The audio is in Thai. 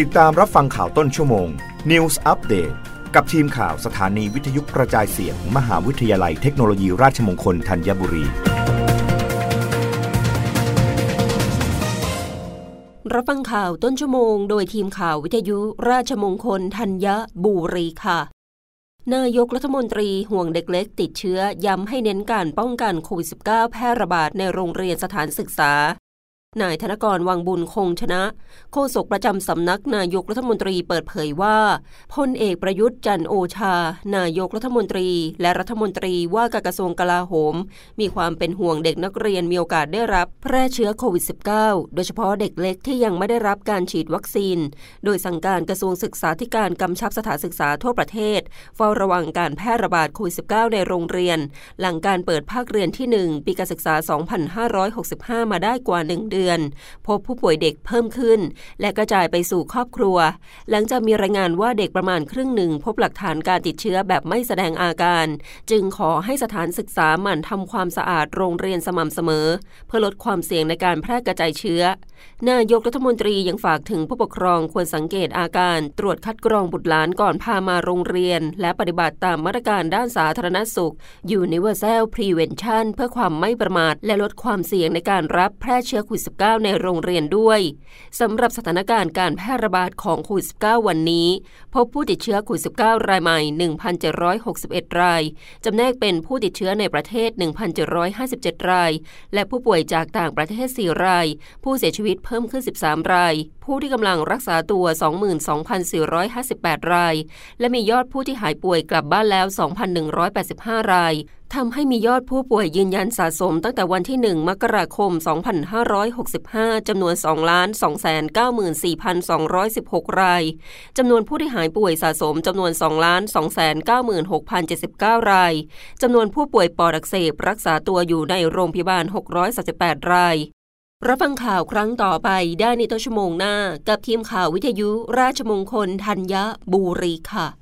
ติดตามรับฟังข่าวต้นชั่วโมง News Update กับทีมข่าวสถานีวิทยุกระจายเสียงมมหาวิทยาลัยเทคโนโลยีราชมงคลธัญบุรี รับฟังข่าวต้นชั่วโมง โดยทีมข่าววิทยุราชมงคลธัญบุรีค่ะ นายกรัฐมนตรีห่วงเด็กเล็กติดเชื้อย้ำให้เน้นการป้องกันโควิด -19 แพร่ระบาดในโรงเรียนสถานศึกษา นายธนกรวังบุญคงชนะ โฆษกประจำสำนักนายกรัฐมนตรีเปิดเผยว่าพลเอกประยุทธ์จันโอชา นายกรัฐมนตรี และรัฐมนตรีว่าการกระทรวงกลาโหม มีความเป็นห่วงเด็กนักเรียนมีโอกาสได้รับแพร่เชื้อโควิด -19 โดยเฉพาะเด็กเล็กที่ยังไม่ได้รับการฉีดวัคซีน โดยสั่งการกระทรวงศึกษาธิการกำชับสถานศึกษาทั่วประเทศ เฝ้าระวังการแพร่ระบาดโควิด -19 ในโรงเรียน หลังการเปิดภาคเรียนที่ 1 ปีการศึกษา 2565 มาได้กว่า 1 เดือนพบผู้ป่วยเด็กเพิ่มขึ้น และกระจายไปสู่ครอบครัว หลังจากมีรายงานว่าเด็กประมาณครึ่งหนึ่ง พบหลักฐานการติดเชื้อแบบไม่แสดงอาการ จึงขอให้สถานศึกษาหมั่นทำความสะอาดโรงเรียนสม่ำเสมอ เพื่อลดความเสี่ยงในการแพร่กระจายเชื้อนายกรัฐมนตรียังฝากถึงผู้ปกครองควรสังเกตอาการ ตรวจคัดกรองบุตรหลานก่อนพามาโรงเรียน และปฏิบัติตามมาตรการด้านสาธารณสุข Universal Prevention เพื่อความไม่ประมาทและลดความเสี่ยงในการรับแพร่เชื้อโควิด -19 ในโรงเรียนด้วยสำหรับสถานการณ์การแพร่ระบาดของโควิด -19 วันนี้ พบผู้ติดเชื้อโควิด -19 รายใหม่ 1,761 ราย จำแนกเป็นผู้ติดเชื้อในประเทศ 1,757 ราย และผู้ป่วยจากต่างประเทศ 4 ราย ผู้เสียชีวิตเพิ่มขึ้น 13 ราย ผู้ที่กำลังรักษาตัว 22,458 ราย และมียอดผู้ที่หายป่วยกลับบ้านแล้ว 2,185 ราย ทำให้มียอดผู้ป่วยยืนยันสะสมตั้งแต่วันที่ 1 มกราคม 2565 จำนวน 2 294,216 ราย จำนวนผู้ที่หายป่วยสะสมจำนวน 2 296,079 ราย จำนวนผู้ป่วยปอดอักเสบรักษาตัวอยู่ในโรงพยาบาล 638 ราย รับฟังข่าวครั้งต่อไปได้ในต้นชั่วโมงหน้า กับทีมข่าววิทยุราชมงคลธัญบุรีค่ะ